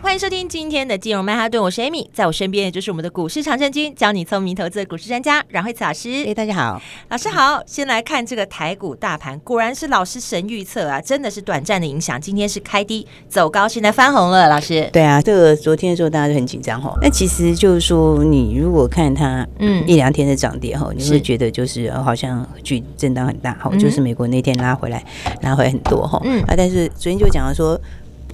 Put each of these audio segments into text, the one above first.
欢迎收听今天的金融曼哈顿，我是 Amy，在我身边就是我们的股市长胜军，教你聪明投资的股市专家阮慧慈老师。哎，大家好，老师好。先来看这个台股大盘，果然是老师神预测啊，真的是短暂的影响。今天是开低走高，现在翻红了，老师。对啊，这个昨天的时候大家都很紧张哈。那其实就是说，你如果看它嗯一两天的涨跌哈，你会觉得就是好像巨震荡很大哈，就是美国那天拉回来拉回来很多哈。嗯啊，但是昨天就讲了说。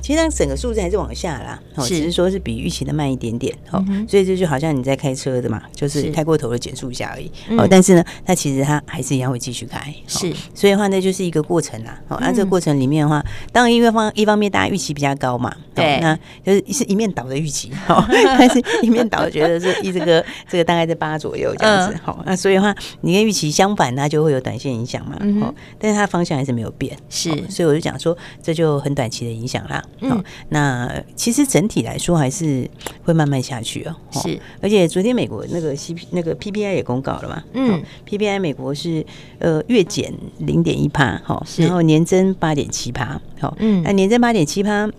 其实它整个数字还是往下啦，哦，只是说是比预期的慢一点点，哦，所以这就好像你在开车的嘛，就是开过头了减速一下而已，哦，但是呢，它其实它还是一样会继续开，是，所以的话那就是一个过程啦，哦，那这个过程里面的话，当然因为方一方面大家预期比较高嘛，对，那就是是一面倒的预期，哦，但是一面倒觉得是一这个这个大概在八左右这样子，好，那所以的话你跟预期相反，它就会有短线影响嘛，哦，但是它方向还是没有变，是，所以我就讲说这就很短期的影响啦。好，那其实整体来说还是会慢慢下去哦。是，而且昨天美国那个 C P 那个 P P I 也公告了嘛。嗯，P P I 美国是呃月减零点一帕，哈，然后年增八点七帕，好，嗯，那年增八点七趴，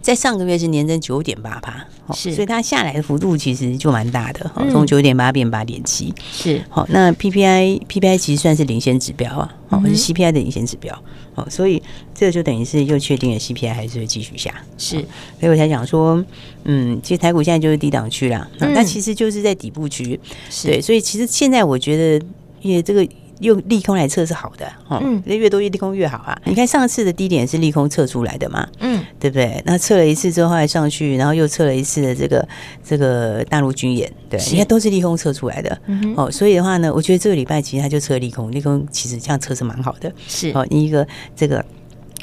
在上个月是年增九点八八，是，所以它下来的幅度其实就蛮大的，从九点八变八点七，是，好，那 P P I P P I 其实算是领先指标啊，哦，是 C P I 的领先指标。哦，所以这个就等于是又确定了 CPI 还是会继续下，是，所以我才讲说，嗯，其实台股现在就是低档区啦，那、嗯、其实就是在底部区，是。对，所以其实现在我觉得，因为这个。用利空来测是好的，嗯，越多越利空越好啊。你看上次的低点是利空测出来的嘛，嗯，对不对？那测了一次之后还上去，然后又测了一次的这个这个大陆军演，对，你看都是利空测出来的，嗯哦，所以的话呢，我觉得这个礼拜其实它就测利空，利空其实这样测是蛮好的，是。哦，一个这个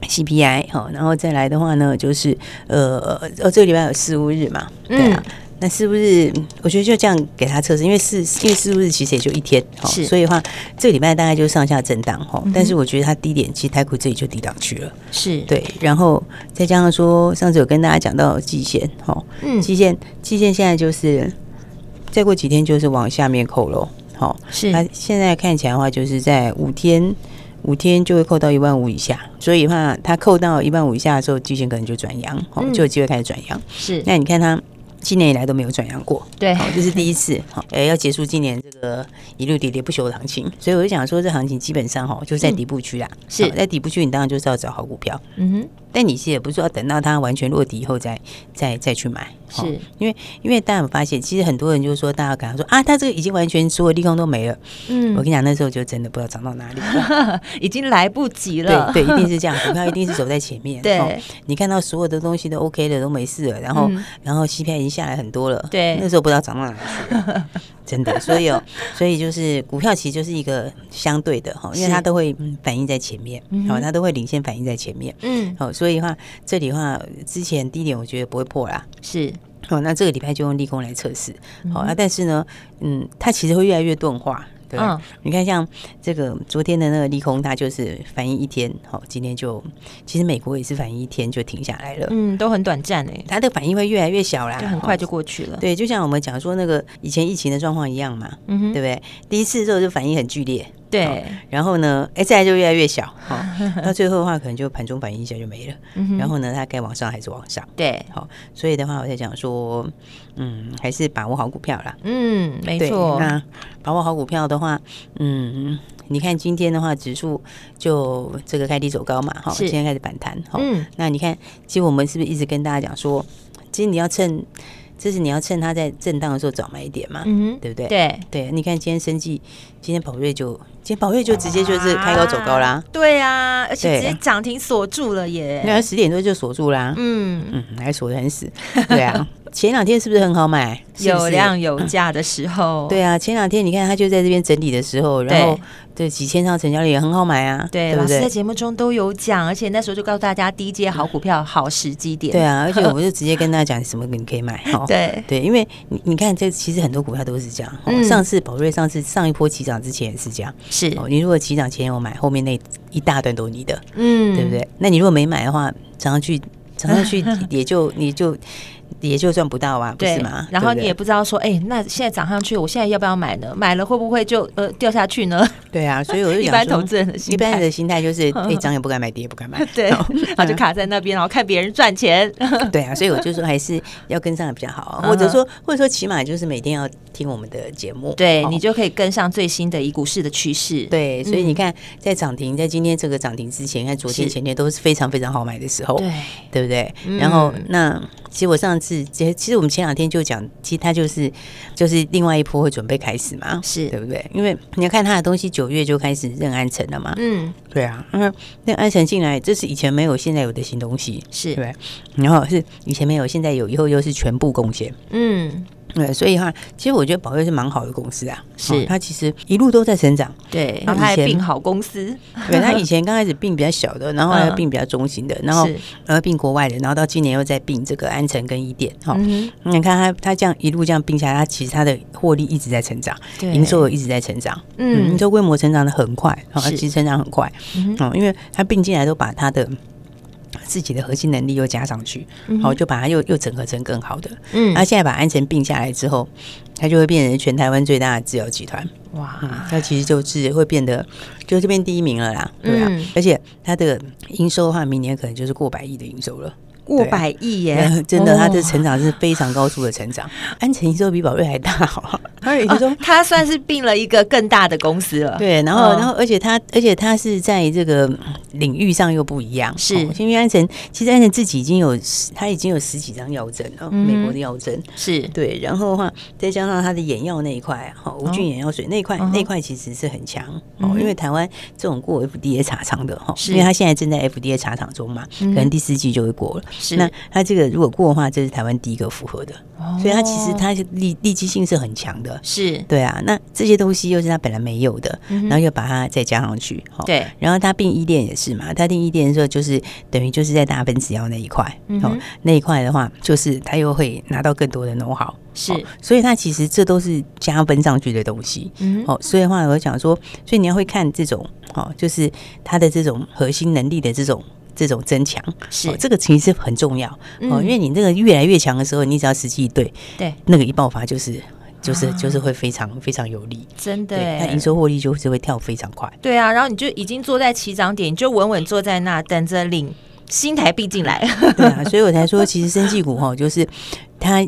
CPI 哈，然后再来的话呢，就是呃呃，这个礼拜有四五日嘛，对啊。那是不是？我觉得就这样给他测试，因为是，因为是不是其实也就一天，是，所以的话这个礼拜大概就上下震荡哈。但是我觉得它低点，其实台股这里就低档去了，是对。然后再加上说，上次有跟大家讲到季线哈，嗯，季线季线现在就是再过几天就是往下面扣喽，好，是。它现在看起来的话，就是在五天五天就会扣到一万五以下，所以的话它扣到一万五以下的时候，季线可能就转阳，哦，就有机会开始转阳。是，那你看它。今年以来都没有转阳过，对，这是第一次，好，呃，要结束今年这个一路跌跌不休的行情，所以我就想说，这行情基本上哈，就在底部区啦，是。在底部区，你当然就是要找好股票，嗯哼。但你其实也不是说要等到它完全落底以后再再再去买，是因为因为大家有发现，其实很多人就是说，大家可能说啊，他这个已经完全所有利空都没了。嗯，我跟你讲，那时候就真的不知道涨到哪里了，已经来不及了。对对，一定是这样，股票一定是走在前面。对，你看到所有的东西都 OK 的，都没事了，然后然后 CPI 已经下来很多了。对，那时候不知道涨到哪里去了，真的。所以哦，所以就是股票其实就是一个相对的哈，因为它都会反映在前面，好，它都会领先反映在前面。嗯，好。所以的话，这里的话，之前低点我觉得不会破啦。是，哦，那这个礼拜就用利空来测试。好、嗯、啊，但是呢，嗯，它其实会越来越钝化。对，嗯、你看像这个昨天的那个利空，它就是反应一天，好，今天就其实美国也是反应一天就停下来了。嗯，都很短暂诶，它的反应会越来越小啦，就很快就过去了。对，就像我们讲说那个以前疫情的状况一样嘛，嗯哼，对不对？第一次的时候就反应很剧烈。对，然后呢，哎，再来就越来越小，好，到最后的话，可能就盘中反应一下就没了。然后呢，它该往上还是往上？对，好，所以的话，我在讲说，嗯，还是把握好股票啦。嗯，没错。那把握好股票的话，嗯，你看今天的话，指数就这个开低走高嘛，好，今天开始反弹，好，那你看，其实我们是不是一直跟大家讲说，其实你要趁。就是你要趁它在震荡的时候早买一点嘛，嗯，对不对？对。对，你看今天生计，今天宝瑞就今天宝瑞就直接就是开高走高啦，啊对啊，而且直接涨停锁住了耶，那十点多就锁住啦，嗯。嗯，还锁得很死，对啊。前两天是不是很好买？是是有量有价的时候，对啊，前两天你看他就在这边整理的时候，然后对几千张成交量也很好买啊。对，对不对？老师在节目中都有讲，而且那时候就告诉大家低阶好股票好时机点。对啊，而且 我就直接跟大家讲什么你可以买。对对，因为你你看这其实很多股票都是这样。嗯、上次宝瑞上次上一波起涨之前也是这样。是哦，你如果起涨前有买，后面那一大段都是你的，嗯，对不对？那你如果没买的话，涨上去涨上去也就你就。也就赚不到啊，不是吗？然后你也不知道说，哎，那现在涨上去，我现在要不要买呢？买了会不会就呃掉下去呢？对啊，所以我就 一般投资人的心态，一般人的心态就是，哎，涨也不敢买，跌也不敢买，对，然后就卡在那边，然后看别人赚钱。对啊，所以我就说还是要跟上的比较好，或者说或者说起码就是每天要听我们的节目，对你就可以跟上最新的一股市的趋势。对，所以你看，在涨停，在今天这个涨停之前，看昨天前天都是非常非常好买的时候，对，对不对？然后那。其实我上次，其实我们前两天就讲，其实它就是就是另外一波会准备开始嘛，是。对不对？因为你要看它的东西，九月就开始认安城了嘛，嗯，对啊，嗯，那安城进来，这是以前没有，现在有的新东西，是。对，然后是以前没有，现在有，以后又是全部贡献，嗯。对，所以哈，其实我觉得宝瑞是蛮好的公司啊，是它其实一路都在成长。对，然后它还并好公司，对，它以前刚开始并比较小的，然后还并比较中型的，然后然后并国外的，然后到今年又在并这个安城跟伊甸。哈，你看它它这样一路这样并下来，它其实它的获利一直在成长，营收也一直在成长，嗯，营收规模成长的很快，啊，其实成长很快，嗯，因为它并进来都把它的。自己的核心能力又加上去，好，就把它又又整合成更好的。嗯，那现在把安诚并下来之后，它就会变成全台湾最大的制药集团。哇，它其实就是会变得就这边第一名了啦，对啊。而且它的营收的话，明年可能就是过百亿的营收了。过百亿耶！真的，他的成长是非常高速的成长。安诚营收比宝瑞还大，好，他也说他算是并了一个更大的公司了。对，然后，然后，而且他，而且他是在这个领域上又不一样。是，因为安诚其实安诚自己已经有，他已经有十几张药证了，美国的药证是对。然后的话，再加上他的眼药那一块，哈，无菌眼药水那一块，那一块其实是很强哦。因为台湾这种过 FDA 查厂的哈，因为他现在正在 FDA 查厂中嘛，可能第四季就会过了。是那它这个如果过的话，这是台湾第一个符合的，哦、所以它其实它立立即性是很强的，是对啊。那这些东西又是它本来没有的，嗯、然后又把它再加上去，对。然后它并一店也是嘛，它并伊甸的时候就是等于就是在大分子药那一块，嗯、哦，那一块的话就是它又会拿到更多的 know-how，是、哦。所以它其实这都是加分上去的东西，嗯哼，哦。所以的话我讲说，所以你要会看这种，哦，就是它的这种核心能力的这种。这种增强是、哦、这个其实很重要哦，因为你这个越来越强的时候，你只要时机一对，对那个一爆发就是就是就是会非常非常有利，真的，那营收获利就是会跳非常快。对啊，然后你就已经坐在起涨点，你就稳稳坐在那等着领新台币进来。对啊，所以我才说，其实生技股哈，就是它。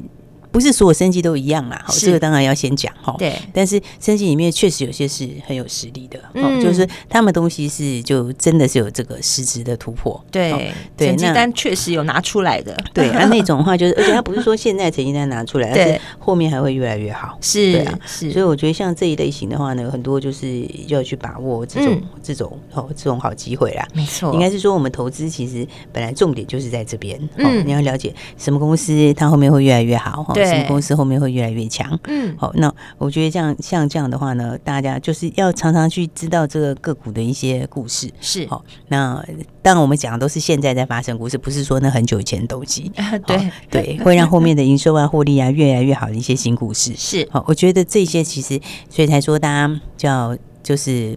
不是所有生技都一样啦，好，这个当然要先讲哈。对，但是生技里面确实有些是很有实力的，嗯，就是他们东西是就真的是有这个实质的突破。对对，成绩单确实有拿出来的。对，那 那种的话就是，而且他不是说现在成绩单拿出来，对，后面还会越来越好。是，是。所以我觉得像这一类型的话呢，很多就是要去把握这种这种哦这种好机会啦。没错，应该是说我们投资其实本来重点就是在这边，嗯，你要了解什么公司它后面会越来越好，对。什么公司后面会越来越强？嗯，好，那我觉得这样像这样的话呢，大家就是要常常去知道这个个股的一些故事。是，好，那当然我们讲的都是现在在发生故事，不是说那很久以前的东西。对对，会让后面的营收啊、获利啊越来越好的一些新故事。是，好，我觉得这些其实，所以才说大家叫。就是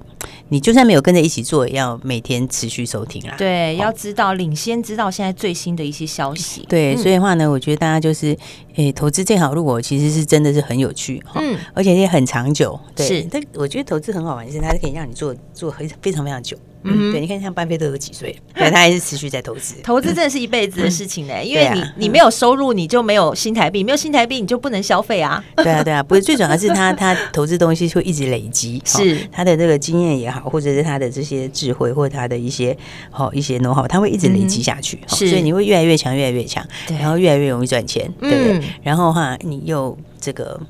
你就算没有跟着一起做，也要每天持续收听啦。对，要知道领先知道现在最新的一些消息。对，所以的话呢，我觉得大家就是，诶，投资这条路，我其实是真的是很有趣哈，嗯，而且也很长久。对，是，但我觉得投资很好玩的是，它是可以让你做做很非常非常久。嗯，对，你看像班菲特都几岁，对，他还是持续在投资。投资真的是一辈子的事情呢，因为你你没有收入，你就没有新台币，没有新台币，你就不能消费啊。对啊，对啊，不是最主要是他他投资东西会一直累积，是他的这个经验也好，或者是他的这些智慧，或者他的一些好一些 know how，他会一直累积下去，所以你会越来越强，越来越强，然后越来越容易赚钱，对不对？然后哈，你又这个。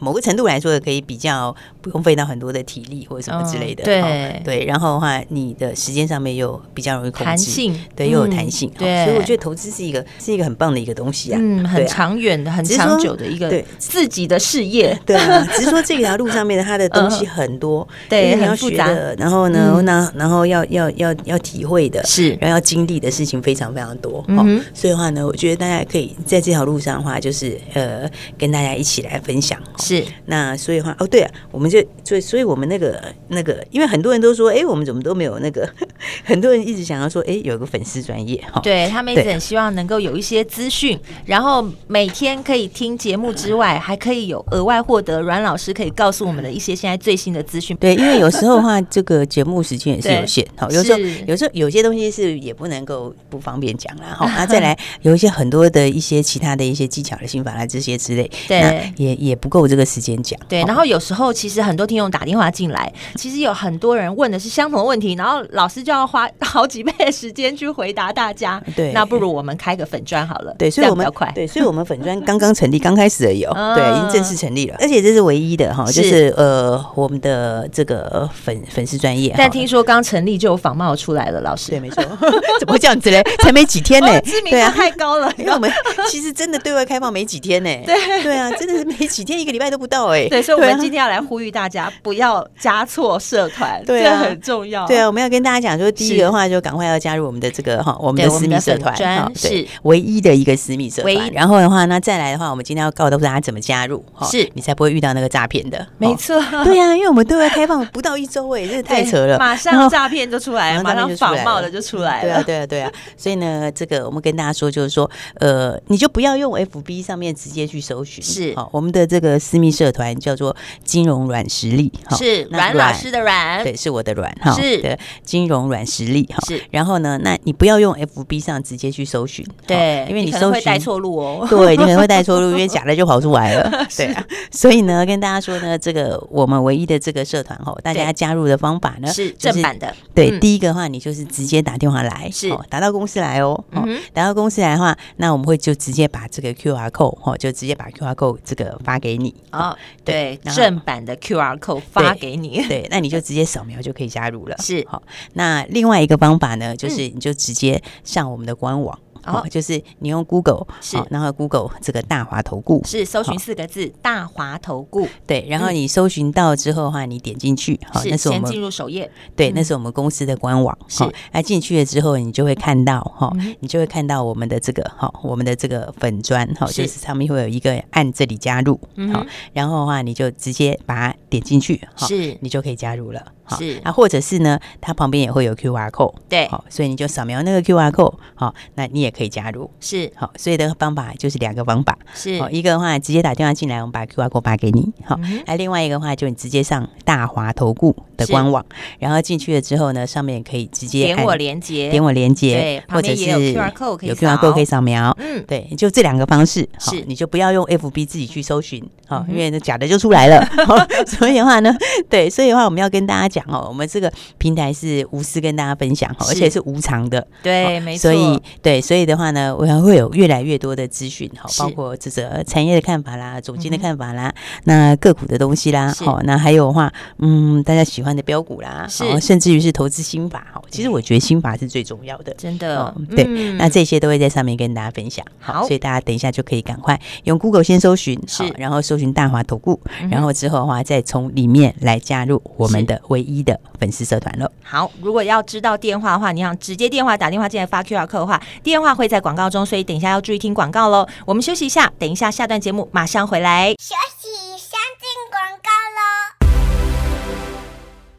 某个程度来说，可以比较不用费到很多的体力或者什么之类的。对对，然后的话，你的时间上面又比较容易控制，弹性对，又有弹性。对，所以我觉得投资是一个是一个很棒的一个东西啊，嗯，很长远的、很长久的一个自己的事业。对啊，只是说这条路上面的它的东西 很多，对，你要学的，然后呢，那然后要要要要体会的，是，然后要经历的事情非常非常多。嗯，所以的话呢，我觉得大家可以在这条路上的话，就是呃，跟大家一起来分享。是，那所以的话，哦，对啊，我们就所以，所以我们那个那个，因为很多人都说，哎，我们怎么都没有那个，很多人一直想要说，哎，有个粉丝专业哈，对他们一直很希望能够有一些资讯，然后每天可以听节目之外，还可以有额外获得阮老师可以告诉我们的一些现在最新的资讯。对，因为有时候的话，这个节目时间也是有限，好，有时候有时候有些东西是也不能够不方便讲了哈，那再来有一些很多的一些其他的一些技巧的心法啊这些之类，对，也也不够这个时间讲。对，然后有时候其实很多听众打电话进来，其实有很多人问的是相同的问题，然后老师就要花好几倍的时间去回答大家。对，那不如我们开个粉砖好了。对，所以我们快。对，所以我们粉砖刚刚成立，刚开始而已哦。对，已经正式成立了，而且这是唯一的哈，就是呃我们的这个粉粉丝专业。但听说刚成立就有仿冒出来了，老师。对，没错。怎么会这样子嘞？才没几天呢，知名度太高了。因为我们其实真的对外开放没几天呢。对，对啊，真的是没几天，一个礼拜都不到哎。对，所以我们今天要来呼吁大家不要加错社团，对这很重要。对啊，我们要跟大家讲说，第一个的话就赶快要加入我们的这个哈，我们的私密社团，是唯一的一个私密社团。然后的话，那再来的话，我们今天要告诉大家怎么加入，是你才不会遇到那个诈骗的。没错，对啊，因为我们对外开放不到一周哎，真的太扯了，马上诈骗就出来了，马上仿冒的就出来了。对啊，对啊，对啊。所以呢，这个我们跟大家说，就是说，呃，你就不要用 FB 上面直接去搜寻，是好，我们的这个私密社团叫做金融软实力，是阮老师的阮，对，是我的阮哈，是。的，金融软实力哈。是，然后呢，那你不要用 FB 上直接去搜寻，对，因为你搜寻会带错路哦，对，你可能会带错路，因为假的就跑出来了，对啊。所以呢，跟大家说呢，这个我们唯一的这个社团哈，大家加入的方法呢是正版的，对，第一个的话，你就是直接打电话来，是。打到公司来哦，打到公司来的话，那我们会就直接把这个 QR code 哈，就直接把 QR code 这个发给你哦，对，正版的 QR code 发给你，对，那你就直接扫描就可以加入了，是好。那另外一个方法呢，就是你就直接上我们的官网。哦，就是你用 Google 是，然后 Google 这个大华投顾。是搜寻四个字大华投顾，对，然后你搜寻到之后的话，你点进去，好，那是我们先进入首页，对，那是我们公司的官网，是，那进去了之后，你就会看到哈，你就会看到我们的这个哈，我们的这个粉砖哈，就是上面会有一个按这里加入，好，然后的话你就直接把它点进去，是，你就可以加入了。是。啊，或者是呢，它旁边也会有 QR code，对，好，所以你就扫描那个 QR code，好，那你也可以加入，是。好，所以的方法就是两个方法，是，好，一个的话直接打电话进来，我们把 QR code 发给你，好，那另外一个的话就你直接上大华投顾的官网，然后进去了之后呢，上面可以直接点我连接，点我连接，对，或者是有 QR code 可以扫，可以扫描，嗯，对，就这两个方式，是，你就不要用 FB 自己去搜寻，好，因为那假的就出来了，所以的话呢，对，所以的话我们要跟大家讲。哦，我们这个平台是无私跟大家分享。哈，而且是无偿的，对，没错。所以对，所以的话呢，我想会有越来越多的资讯哈，包括这个产业的看法啦，总经的看法啦，那个股的东西啦，好，那还有的话，嗯，大家喜欢的标股啦，是，甚至于是投资心法哈。其实我觉得心法是最重要的，真的。对，那这些都会在上面跟大家分享。好，所以大家等一下就可以赶快用 Google 先搜寻，是，然后搜寻大华投顾，然后之后的话再从里面来加入我们的唯一的粉丝社团了。好，如果要知道电话的话，你想直接电话打电话进来发 QR code 的话，电话会在广告中，所以等一下要注意听广告喽。我们休息一下，等一下下段节目马上回来。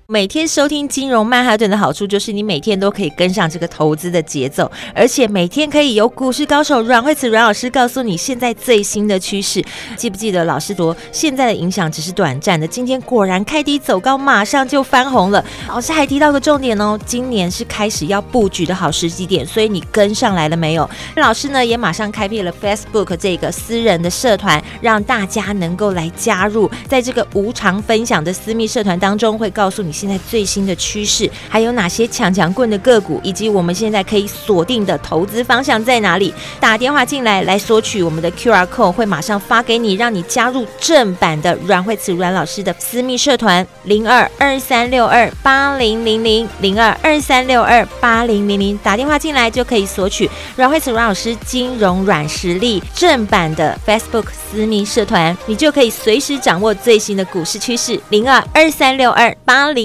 每天收听金融曼哈顿的好处就是你每天都可以跟上这个投资的节奏，而且每天可以有股市高手阮慧慈阮老师告诉你现在最新的趋势。记不记得老师说现在的影响只是短暂的？今天果然开低走高，马上就翻红了。老师还提到个重点哦，今年是开始要布局的好时机点，所以你跟上来了没有？老师呢也马上开辟了 Facebook 这个私人的社团，让大家能够来加入，在这个无偿分享的私密社团当中，会告诉你。现在最新的趋势，还有哪些强强棍的个股，以及我们现在可以锁定的投资方向在哪里？打电话进来来索取我们的 QR code，会马上发给你，让你加入正版的阮慧慈阮老师的私密社团零二二三六二八零零零零二二三六二八零零零，打电话进来就可以索取阮慧慈阮老师金融软实力正版的 Facebook 私密社团，你就可以随时掌握最新的股市趋势零二二三六二八零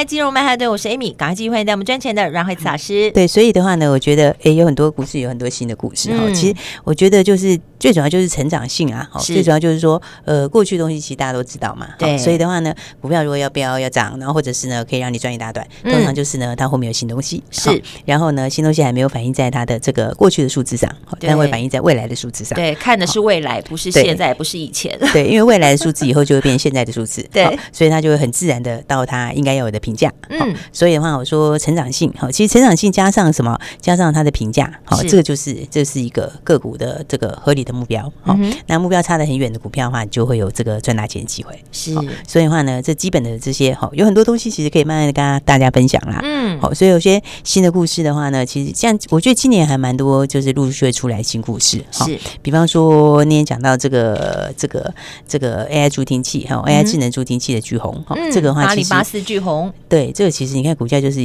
来，金融曼哈顿，我是 Amy，赶快继续欢迎带我们赚钱的阮慧慈老师。对，所以的话呢，我觉得诶，有很多故事，有很多新的故事哈。嗯、其实我觉得就是最主要就是成长性啊，是最主要就是说，呃，过去的东西其实大家都知道嘛。对，所以的话呢，股票如果要飙要涨，然后或者是呢，可以让你赚一大段，通常就是呢，它后面有新东西是，然后呢，新东西还没有反映在它的这个过去的数字上，但会反映在未来的数字上。对，看的是未来，不是现在，不是以前。对，因为未来的数字以后就会变成现在的数字，对，所以它就会很自然的到它。应该要有的评价，嗯，所以的话，我说成长性，好，其实成长性加上什么，加上它的评价，好，这个就是这是一个个股的这个合理的目标，好，那目标差得很远的股票的话，你就会有这个赚大钱的机会，是，所以的话呢，这基本的这些，好，有很多东西其实可以慢慢的跟大家分享啦，嗯，好，所以有些新的故事的话呢，其实像我觉得今年还蛮多，就是陆续会出来新故事，是，比方说那天讲到这个这个这个 AI 助听器，哈，AI 智能助听器的巨红，哈，这个的话其实。巨红，对，这个其实你看股价就是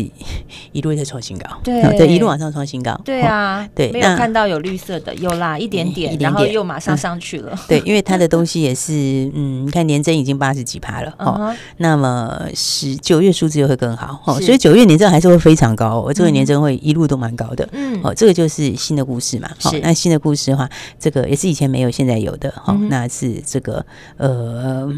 一 路在创新高，对，对，一路往上创新高，对啊，对，没有看到有绿色的，有啦，一点点，然后又马上上去了，对，因为它的东西也是，嗯，你看年增已经八十几趴了，哦，那么十九月数字又会更好，哦，所以九月年增还是会非常高，我这个年增会一路都蛮高的，嗯，哦，这个就是新的故事嘛，好，那新的故事的话，这个也是以前没有，现在有的，好，那是这个呃。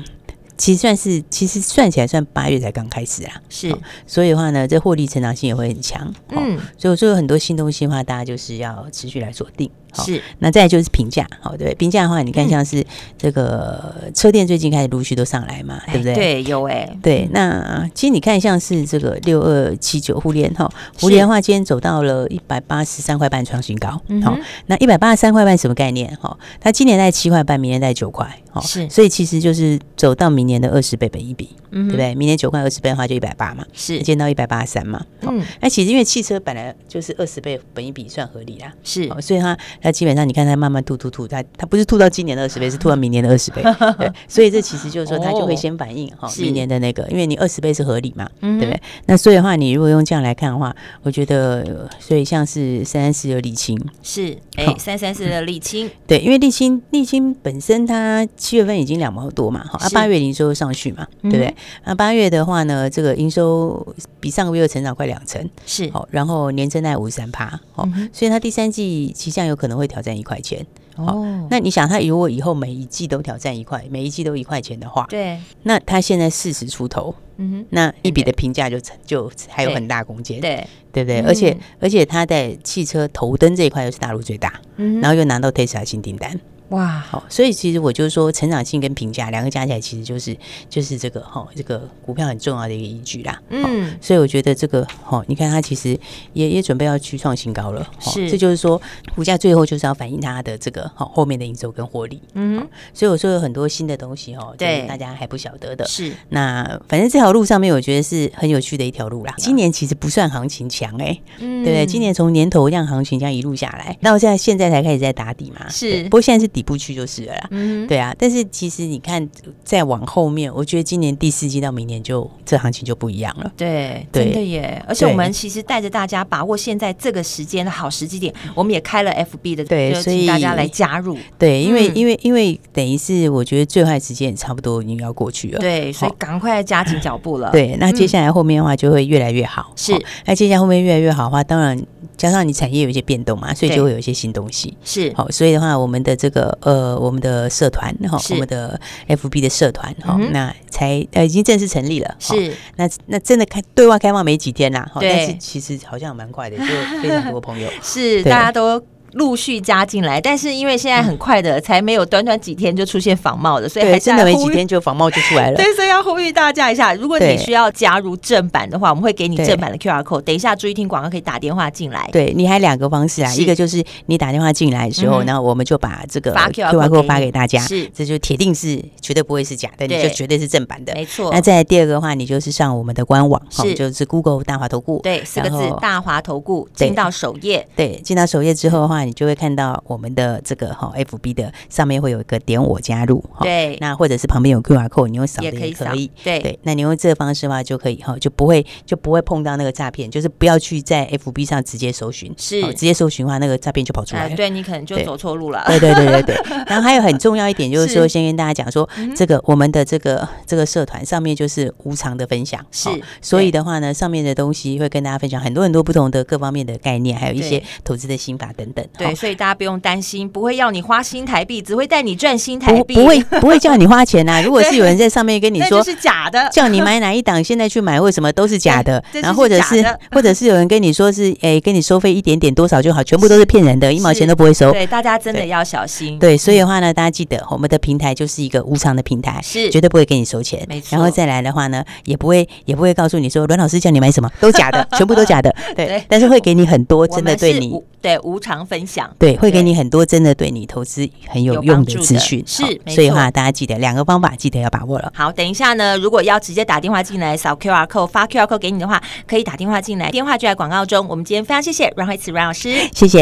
其实算是，其实算起来算八月才刚开始啊，是，所以的话呢，这获利成长性也会很强，嗯，所以我说有很多新东西的话，大家就是要持续来锁定。是，那再就是评价，好，对，评价的话，你看像是这个车店最近开始陆续都上来嘛，对不对？对，有哎，对，那其实你看像是这个六二七九互联哈，互联的话今天走到了一百八十三块半创新高，好，那一百八十三块半什么概念？哈，它今年在七块半，明年在九块，好，是，所以其实就是走到明年的二十倍本益比，对不对？明年九块二十倍的话就一百八嘛，是，见到一百八十三嘛，嗯，那其实因为汽车本来就是二十倍本一比算合理啦，是，所以它。那基本上你看它慢慢吐吐吐，它它不是吐到今年的二十倍，是吐到明年的二十倍。对，所以这其实就是说它就会先反映哈明年的那个，因为你二十倍是合理嘛，对不对？那所以的话，你如果用这样来看的话，我觉得所以像是三三四的沥青是哎三三四的沥青，对，因为沥青沥青本身它七月份已经两毛多嘛，好，啊八月营收上去嘛，对不对？那八月的话呢，这个营收比上个月成长快两成，是好，然后年增在五十三趴，好，所以它第三季期相有可能。会挑战一块钱。哦，那你想，他如果以后每一季都挑战一块，每一季都一块钱的话，对，那他现在四十出头，嗯哼，那一笔的评价就就还有很大空间，对。对不对？而且而且他在汽车头灯这一块又是大陆最大，嗯，然后又拿到 Tesla 新订单。哇，好，所以其实我就是说，成长性跟评价两个加起来，其实就是就是这个哈，这个股票很重要的一个依据啦。嗯，所以我觉得这个哈，你看它其实也也准备要去创新高了。是，这就是说股价最后就是要反映它的这个哈后面的营收跟获利。嗯，所以我说有很多新的东西哈，对，大家还不晓得的。是，那反正这条路上面，我觉得是很有趣的一条路啦。今年其实不算行情强哎，对不对？今年从年头这样行情这样一路下来，那我现在现在才开始在打底嘛。是，不过现在是。底部去就是了啦，嗯，对啊，但是其实你看，再往后面，我觉得今年第四季到明年就这行情就不一样了。对，真的耶！而且我们其实带着大家把握现在这个时间的好时机点，我们也开了 FB 的，对，所以大家来加入。对，因为因为因为等于是我觉得最坏时间也差不多已经要过去了，对，所以赶快加紧脚步了。对，那接下来后面的话就会越来越好。是，那接下来后面越来越好的话，当然加上你产业有一些变动嘛，所以就会有一些新东西。是，好，所以的话，我们的这个呃，我们的。社团哈，我们的 FB 的社团哈，那才呃已经正式成立了。是，那那真的开对外开放没几天啦，但是其实好像蛮快的，就非常多朋友。是，大家都陆续加进来，但是因为现在很快的，才没有短短几天就出现仿冒的，所以还真的没几天就仿冒就出来了。对，所以要呼吁大家一下，如果你需要加入正版的话，我们会给你正版的 QR code。等一下注意听广告，可以打电话进来。对，你还两个方式啊，一个就是你打电话进来的时候，然后我们就把这个 QR code 发给大家，是，这就铁定是绝对不会是假的，你就绝对是正版的，没错。那再第二个的话，你就是上我们的官网，是，就是 Google 大华投顾，对，四个字大华投顾，进到首页，对，进到首页之后的话，你就会看到。我们的这个哈 FB 的上面会有一个点我加入，对，那或者是旁边有 QR code，你用扫的也可以，可以对对，那你用这个方式的话就可以哈，就不会就不会碰到那个诈骗，就是不要去在 FB 上直接搜寻，是直接搜寻的话，那个诈骗就跑出来了，对你可能就走错路了，对对对对对。然后还有很重要一点就是说，先跟大家讲说，这个我们的这个这个社团上面就是无偿的分享，是，所以的话呢，上面的东西会跟大家分享很多很多不同的各方面的概念，还有一些投资的心法等等，对，所以大家不用。担心不会要你花新台币，只会带你赚新台币。不会不会叫你花钱呐。如果是有人在上面跟你说是假的，叫你买哪一档，现在去买，为什么都是假的？然后或者是或者是有人跟你说是哎，跟你收费一点点多少就好，全部都是骗人的，一毛钱都不会收。对，大家真的要小心。对，所以的话呢，大家记得我们的平台就是一个无偿的平台，是绝对不会给你收钱。没错。然后再来的话呢，也不会也不会告诉你说阮老师叫你买什么都假的，全部都假的。对，但是会给你很多真的对你对无偿分享。对，会给你很多真的对。你投资很有用的资讯是，所以的话大家记得两个方法，记得要把握了。好，等一下呢，如果要直接打电话进来扫 QR code 发 QR code 给你的话，可以打电话进来，电话就在广告中。我们今天非常谢谢阮慧慈阮老师，谢谢。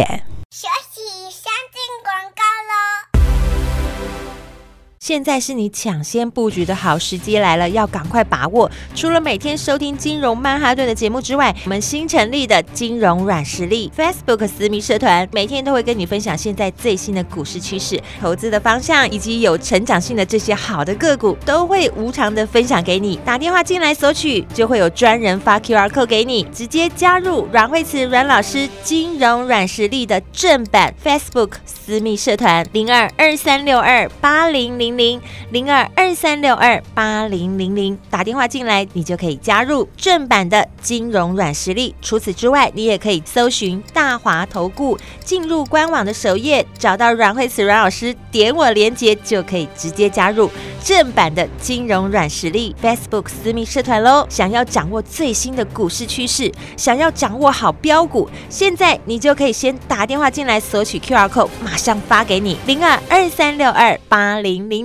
休息，现在是你抢先布局的好时机来了，要赶快把握。除了每天收听金融曼哈顿的节目之外，我们新成立的金融软实力 Facebook 私密社团，每天都会跟你分享现在最新的股市趋势、投资的方向，以及有成长性的这些好的个股，都会无偿的分享给你。打电话进来索取，就会有专人发 QR code 给你，直接加入阮蕙慈阮老师金融软实力的正版 Facebook 私密社团零二二三六二八零零。零零二二三六二八零零零，打电话进来，你就可以加入正版的金融软实力。除此之外，你也可以搜寻大华投顾，进入官网的首页，找到阮蕙慈阮老师，点我连接就可以直接加入正版的金融软实力 Facebook 私密社团喽。想要掌握最新的股市趋势，想要掌握好标股，现在你就可以先打电话进来索取 QR code，马上发给你零二二三六二八零零。